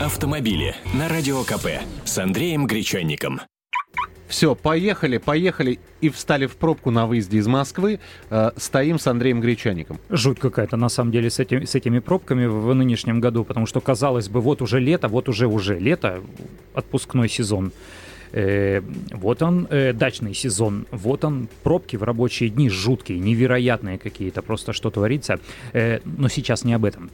автомобили на Радио КП с Андреем Гречанником. Все, поехали, поехали и встали в пробку на выезде из Москвы. Э, стоим с Андреем Гречаником. Жуть какая-то, на самом деле, с, этим, с этими пробками в нынешнем году, потому что, казалось бы, вот уже лето, вот уже уже лето, отпускной сезон. Э, вот он, э, дачный сезон, вот он, пробки в рабочие дни жуткие, невероятные какие-то, просто что творится. Э, но сейчас не об этом.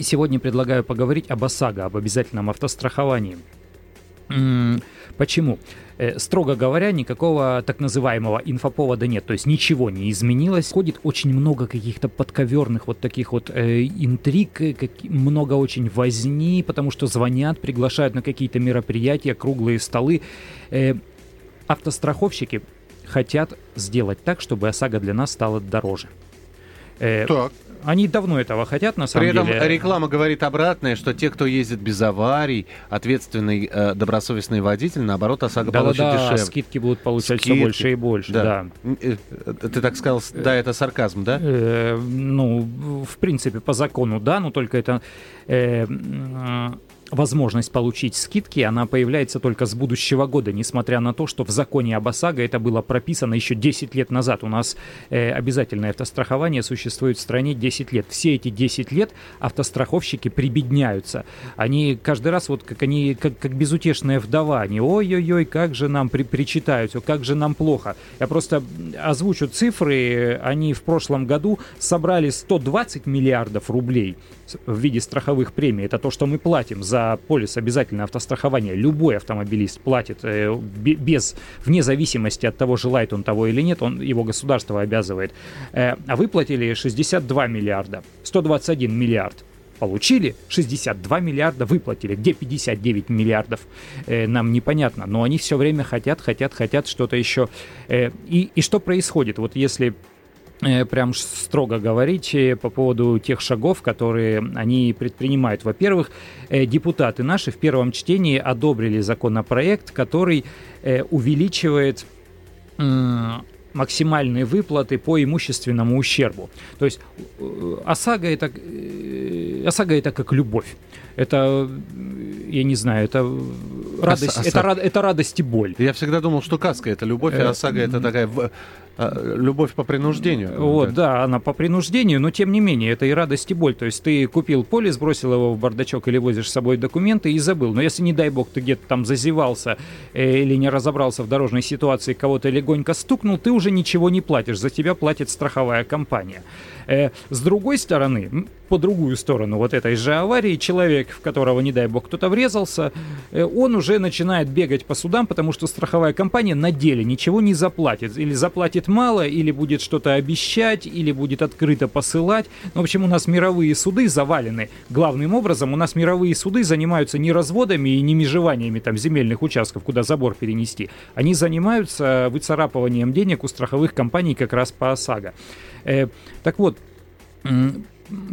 Сегодня предлагаю поговорить об ОСАГО, об обязательном автостраховании. Почему? Э, строго говоря, никакого так называемого инфоповода нет, то есть ничего не изменилось. Ходит очень много каких-то подковерных вот таких вот э, интриг, э, как, много очень возни, потому что звонят, приглашают на какие-то мероприятия, круглые столы. Э, автостраховщики хотят сделать так, чтобы ОСАГО для нас стала дороже. Э, так. Они давно этого хотят, на самом При этом деле. реклама говорит обратное, что те, кто ездит без аварий, ответственный, э, добросовестный водитель, наоборот, ОСАГО да, получит да, дешевле. скидки будут получать Скидки. все больше и больше, да. да. Э, Ты так сказал, да, это сарказм, да? Э, ну, в принципе, по закону, да, но только это э, возможность получить скидки, она появляется только с будущего года, несмотря на то, что в законе об ОСАГО это было прописано еще 10 лет назад. У нас э, обязательное автострахование существует в стране 10 лет. Все эти 10 лет автостраховщики прибедняются. Они каждый раз, вот как они, как, как безутешная вдова, они ой-ой-ой, как же нам при, причитаются, как же нам плохо. Я просто озвучу цифры. Они в прошлом году собрали 120 миллиардов рублей в виде страховых премий. Это то, что мы платим за полис обязательное автострахование. Любой автомобилист платит э, без, вне зависимости от того, желает он того или нет, он, его государство обязывает. Э, а выплатили 62 миллиарда, 121 миллиард получили, 62 миллиарда выплатили. Где 59 миллиардов, э, нам непонятно. Но они все время хотят, хотят, хотят что-то еще. Э, и, и что происходит? Вот если прям строго говорить э, по поводу тех шагов, которые они предпринимают. Во-первых, э, депутаты наши в первом чтении одобрили законопроект, который э, увеличивает максимальные выплаты по имущественному ущербу. То есть э, ОСАГО это, э, ОСАГО это как любовь. Это, я не знаю, это радость, Оса- это, ра- это радость и боль. Я всегда думал, что каска это любовь, Э, а ОСАГО это такая любовь по принуждению. Вот, да, она по принуждению, но тем не менее, это и радость, и боль. То есть ты купил поле, сбросил его в бардачок или возишь с собой документы и забыл. Но если, не дай бог, ты где-то там зазевался э, или не разобрался в дорожной ситуации, кого-то легонько стукнул, ты уже ничего не платишь. За тебя платит страховая компания. Э, с другой стороны, по другую сторону вот этой же аварии, человек, в которого, не дай бог, кто-то врезался, э, он уже начинает бегать по судам, потому что страховая компания на деле ничего не заплатит. Или заплатит мало, или будет что-то обещать, или будет открыто посылать. Ну, в общем, у нас мировые суды завалены. Главным образом, у нас мировые суды занимаются не разводами и не межеваниями там земельных участков, куда забор перенести. Они занимаются выцарапыванием денег у страховых компаний как раз по ОСАГО. Э, так вот,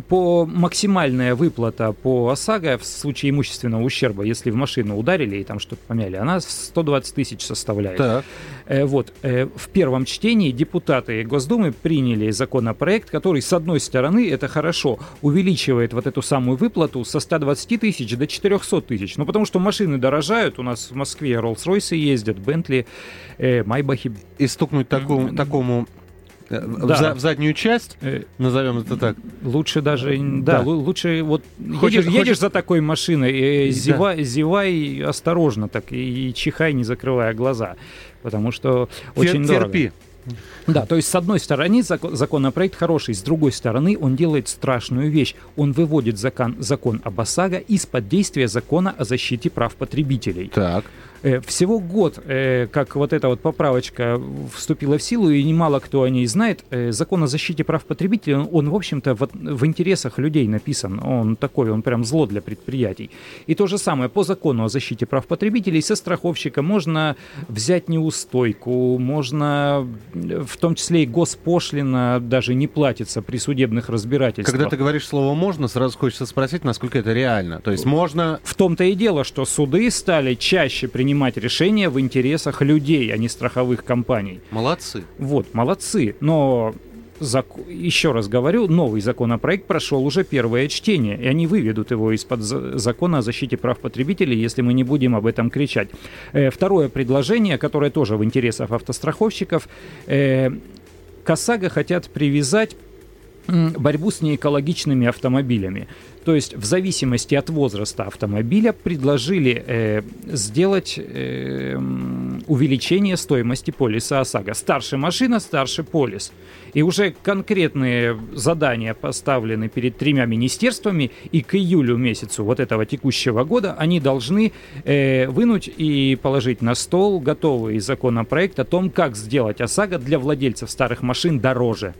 по максимальная выплата по ОСАГО в случае имущественного ущерба, если в машину ударили и там что-то помяли, она 120 тысяч составляет. Так. Э, вот, э, в первом чтении депутаты Госдумы приняли законопроект, который, с одной стороны, это хорошо, увеличивает вот эту самую выплату со 120 тысяч до 400 тысяч. Ну, потому что машины дорожают, у нас в Москве Роллс-Ройсы ездят, Бентли, э, Майбахи. И стукнуть такому, такому в, Да. за- в заднюю часть, Э, назовем это так. Лучше даже, да, Да. лу- лучше вот Хочешь- едешь, едешь хочешь- за такой машиной, э, Да. зевай, зевай осторожно так и, и чихай, не закрывая глаза, потому что очень Тер- дорого. терпи. Да, то есть с одной стороны зако- законопроект хороший, с другой стороны он делает страшную вещь. Он выводит закон, закон об ОСАГО из-под действия закона о защите прав потребителей. Так. Э, Всего год, э, как вот эта вот поправочка вступила в силу, и немало кто о ней знает, э, закон о защите прав потребителей, он, в общем-то, в, в интересах людей написан. Он такой, он прям зло для предприятий. И то же самое, по закону о защите прав потребителей со страховщика можно взять неустойку, можно, в том числе и госпошлина даже не платится при судебных разбирательствах. Когда ты говоришь слово «можно», сразу хочется спросить, насколько это реально. То есть можно... В том-то и дело, что суды стали чаще принимать решения в интересах людей, а не страховых компаний. Молодцы. Вот, молодцы. Но зак... еще раз говорю, новый законопроект прошел уже первое чтение, и они выведут его из-под закона о защите прав потребителей, если мы не будем об этом кричать. Э, второе предложение, которое тоже в интересах автостраховщиков, э, к хотят привязать борьбу с неэкологичными автомобилями. То есть в зависимости от возраста автомобиля предложили э, сделать э, увеличение стоимости полиса ОСАГО. Старше машина, старше полис. И уже конкретные задания поставлены перед тремя министерствами, и к июлю месяцу вот этого текущего года они должны э, вынуть и положить на стол готовый законопроект о том, как сделать ОСАГО для владельцев старых машин дороже.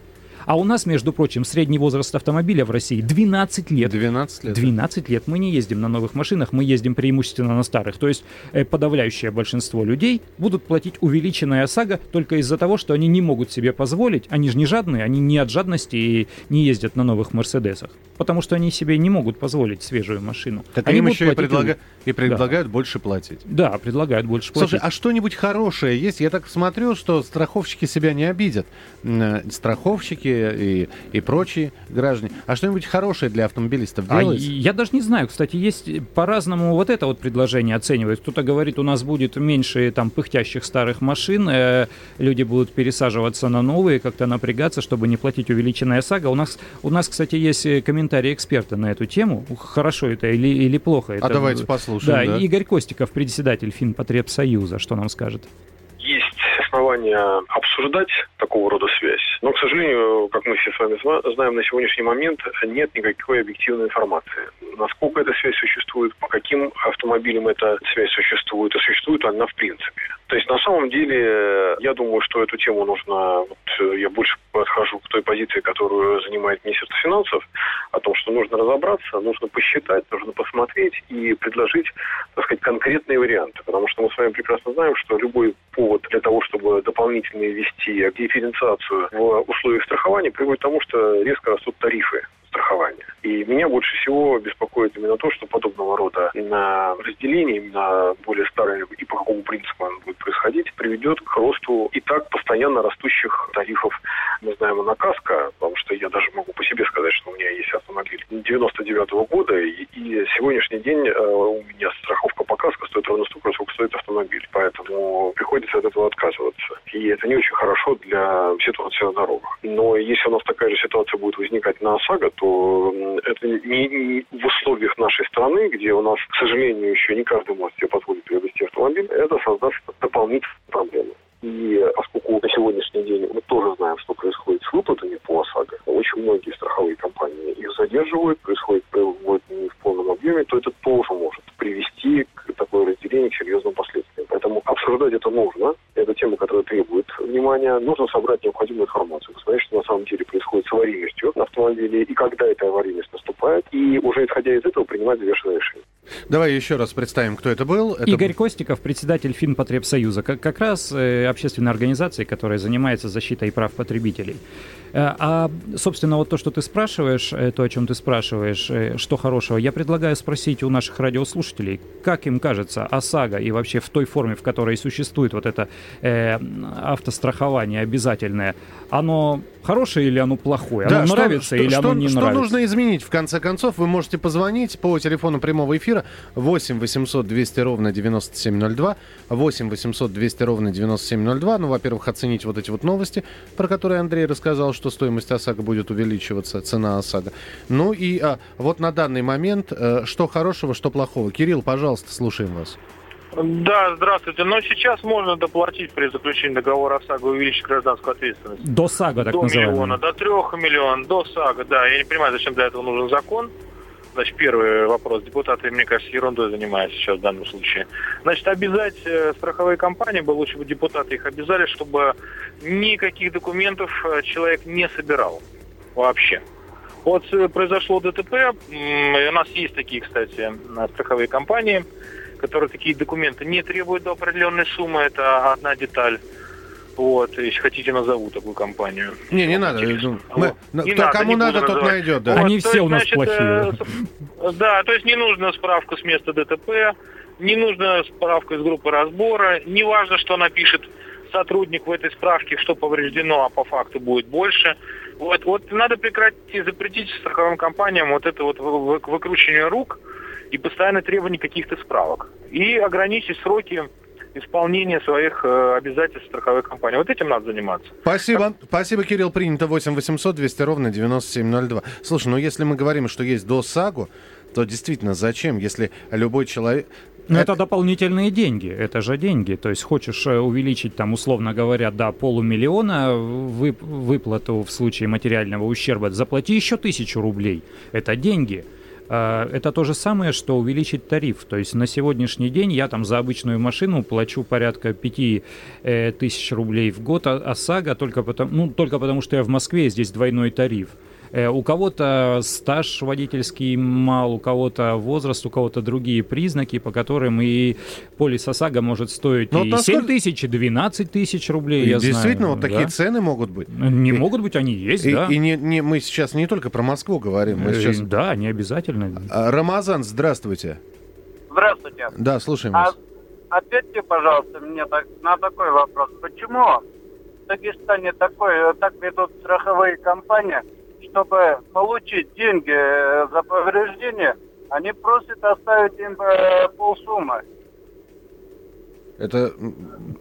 А у нас, между прочим, средний возраст автомобиля в России 12 лет. 12 лет. 12 лет. Мы не ездим на новых машинах, мы ездим преимущественно на старых. То есть э, подавляющее большинство людей будут платить увеличенная ОСАГО только из-за того, что они не могут себе позволить. Они же не жадные, они не от жадности и не ездят на новых Мерседесах. Потому что они себе не могут позволить свежую машину. Так они им еще и, предлага... и предлагают да. больше платить. Да, предлагают больше платить. Слушай, а что-нибудь хорошее есть? Я так смотрю, что страховщики себя не обидят. Э, страховщики и, и прочие граждане. А что-нибудь хорошее для автомобилистов а делается? Я даже не знаю. Кстати, есть по-разному вот это вот предложение оценивают. Кто-то говорит, у нас будет меньше там пыхтящих старых машин, э, люди будут пересаживаться на новые, как-то напрягаться, чтобы не платить увеличенная САГО. У нас, у нас, кстати, есть э, комментарии эксперта на эту тему. Хорошо это или, или плохо это. А давайте послушаем. Да, да, Игорь Костиков, председатель Финпотребсоюза, что нам скажет? Основания обсуждать такого рода связь. Но, к сожалению, как мы все с вами знаем, на сегодняшний момент нет никакой объективной информации. Насколько эта связь существует, по каким автомобилям эта связь существует, и существует она в принципе. То есть на самом деле я думаю, что эту тему нужно, вот, я больше подхожу к той позиции, которую занимает Министерство финансов, о том, что нужно разобраться, нужно посчитать, нужно посмотреть и предложить, так сказать, конкретные варианты. Потому что мы с вами прекрасно знаем, что любой повод для того, чтобы дополнительно ввести дифференциацию в условиях страхования, приводит к тому, что резко растут тарифы страхования. И меня больше всего беспокоит именно то, что подобного рода разделение, именно более старое и по какому принципу оно будет происходить, приведет к росту и так постоянно растущих тарифов. Мы знаем на КАСКО, потому что я даже могу по себе сказать, что у меня есть автомобиль 99 -го года, и, и сегодняшний день э, у меня страховка по КАСКО стоит ровно столько, сколько стоит автомобиль. Поэтому приходится от этого отказываться. И это не очень хорошо для ситуации на дорогах. Но если у нас такая будет возникать на ОСАГО, то это не, не в условиях нашей страны, где у нас, к сожалению, еще не каждый может себе позволить приобрести автомобиль, это создаст дополнительные проблемы. И поскольку на сегодняшний день мы тоже знаем, что происходит с выплатами по ОСАГО, очень многие страховые компании их задерживают, происходит вывод не в полном объеме, то это тоже может привести к такой разделению, к серьезным последствиям. Поэтому обсуждать это нужно. Это тема, которая требует внимания. Нужно собрать необходимую информацию, посмотреть, что на самом деле происходит с аварийностью на автомобиле и когда эта аварийность наступает. И уже исходя из этого принимать взвешенное решение. Давай еще раз представим, кто это был. Это... Игорь Костиков, председатель Финпотребсоюза, как, как раз э, общественной организации, которая занимается защитой прав потребителей. Э, а, собственно, вот то, что ты спрашиваешь, э, то, о чем ты спрашиваешь, э, что хорошего, я предлагаю спросить у наших радиослушателей, как им кажется, ОСАГО и вообще в той форме, в которой существует вот это э, автострахование обязательное, оно хорошее или оно плохое? Да, оно что, нравится что, или что, оно не что нравится? нужно изменить, в конце концов? Вы можете позвонить по телефону прямого эфира 8 800 200 ровно 9702, 8 800 200 ровно 9702. Ну, во-первых, оценить вот эти вот новости, про которые Андрей рассказал, что стоимость ОСАГО будет увеличиваться, цена ОСАГО. Ну и а, вот на данный момент, а, что хорошего, что плохого. Кирилл, пожалуйста, слушаем вас. Да, здравствуйте. Но сейчас можно доплатить при заключении договора ОСАГО увеличить гражданскую ответственность. До САГО, так до называемого. миллиона, до трех миллионов, до САГО, да. Я не понимаю, зачем для этого нужен закон. Значит, первый вопрос. Депутаты, мне кажется, ерундой занимаются сейчас в данном случае. Значит, обязать э, страховые компании, бы лучше бы депутаты их обязали, чтобы никаких документов э, человек не собирал вообще. Вот э, произошло ДТП, у нас есть такие, кстати, страховые компании, которые такие документы не требуют до определенной суммы, это одна деталь. Вот, если хотите, назову такую компанию. Не, не Вот, надо. ну, мы- Вот. на- Не кто- надо, кому не надо, тот называть. найдет, да. Они то все есть, у нас значит, плохие. э, Да, то есть не нужно справку с места ДТП, не нужно справка из группы разбора, не важно, что напишет сотрудник в этой справке, что повреждено, а по факту будет больше. Вот, вот надо прекратить, запретить страховым компаниям вот это вот выкручивание рук и постоянное требование каких-то справок. И ограничить сроки исполнения своих э, обязательств страховой компании. Вот этим надо заниматься. Спасибо. Как... Спасибо, Кирилл. Принято 8 800 200 ровно 9702. Слушай, ну если мы говорим, что есть до САГУ, то действительно зачем, если любой человек... Но это... это дополнительные деньги, это же деньги. То есть хочешь э, увеличить там, условно говоря, до полумиллиона вып выплату в случае материального ущерба, заплати еще тысячу рублей. Это деньги. А, это то же самое, что увеличить тариф. То есть на сегодняшний день я там за обычную машину плачу порядка 5 э, тысяч рублей в год, а ОСАГО только потому, ну, только потому, что я в Москве, здесь двойной тариф. Э, у кого-то стаж водительский мал, у кого-то возраст, у кого-то другие признаки, по которым и полис ОСАГО может стоить Но ну, и насколько... 7 тысяч, и 12 тысяч рублей, и я Действительно, знаю, вот да? такие цены могут быть? Не и, могут быть, они есть, и, да. И не, не, мы сейчас не только про Москву говорим. Мы э, сейчас... Да, не обязательно. А, Рамазан, здравствуйте. Здравствуйте. Да, слушаем а, вас. Ответьте, пожалуйста, мне так, на такой вопрос. Почему в Дагестане такой, так ведут страховые компании, чтобы получить деньги э, за повреждение, они просят оставить им э, полсуммы. Это,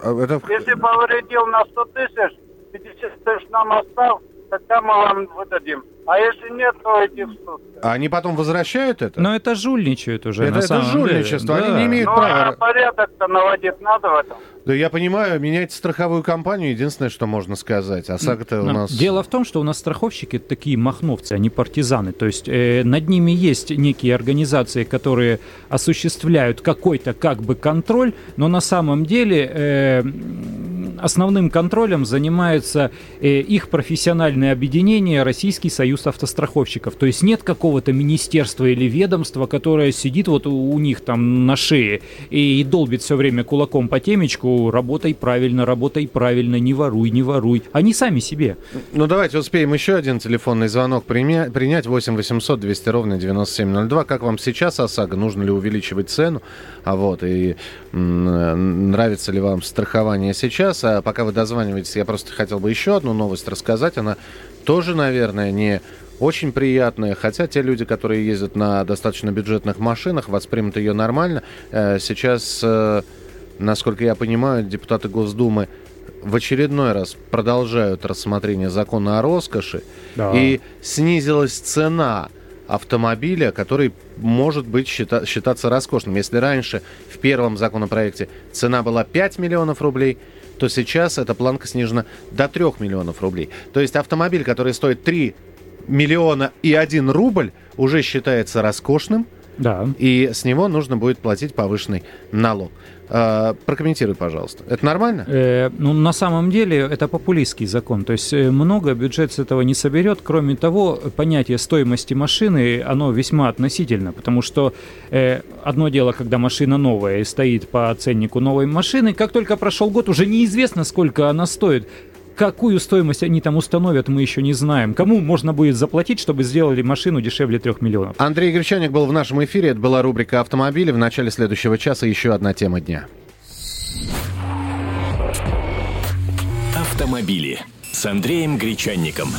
а, это... Если повредил на 100 тысяч, 50 тысяч нам оставь, тогда мы вам выдадим. А если нет, то иди в суд. А они потом возвращают это? Но это жульничают уже, это, на это жульничество, деле. они да. не имеют ну, права. А порядок-то наводить надо в этом. Да я понимаю, менять страховую компанию единственное, что можно сказать. А САГ-то у нас... Дело в том, что у нас страховщики такие махновцы, они партизаны. То есть э, над ними есть некие организации, которые осуществляют какой-то как бы контроль, но на самом деле э, основным контролем занимается э, их профессиональное объединение Российский союз автостраховщиков. То есть нет какого-то министерства или ведомства, которое сидит вот у, у них там на шее и, и долбит все время кулаком по темечку, работай правильно, работай правильно, не воруй, не воруй. Они сами себе. Ну давайте успеем еще один телефонный звонок приня- принять. 8 800 200 ровно 9702. Как вам сейчас ОСАГО? Нужно ли увеличивать цену? А вот, и нравится ли вам страхование сейчас? А пока вы дозваниваетесь, я просто хотел бы еще одну новость рассказать. Она тоже, наверное, не очень приятная, хотя те люди, которые ездят на достаточно бюджетных машинах, воспримут ее нормально. Э, сейчас, э, насколько я понимаю, депутаты Госдумы в очередной раз продолжают рассмотрение закона о роскоши, да. и снизилась цена автомобиля, который может быть счита- считаться роскошным. Если раньше в первом законопроекте цена была 5 миллионов рублей, то сейчас эта планка снижена до 3 миллионов рублей. То есть автомобиль, который стоит 3 миллиона и 1 рубль, уже считается роскошным, да. и с него нужно будет платить повышенный налог. А, прокомментируй, пожалуйста. Это нормально? Э, ну, на самом деле, это популистский закон. То есть э, много бюджет с этого не соберет. Кроме того, понятие стоимости машины, оно весьма относительно. Потому что э, одно дело, когда машина новая и стоит по ценнику новой машины, как только прошел год, уже неизвестно, сколько она стоит. Какую стоимость они там установят, мы еще не знаем. Кому можно будет заплатить, чтобы сделали машину дешевле трех миллионов? Андрей Гречаник был в нашем эфире. Это была рубрика «Автомобили». В начале следующего часа еще одна тема дня. Автомобили с Андреем Гречанником.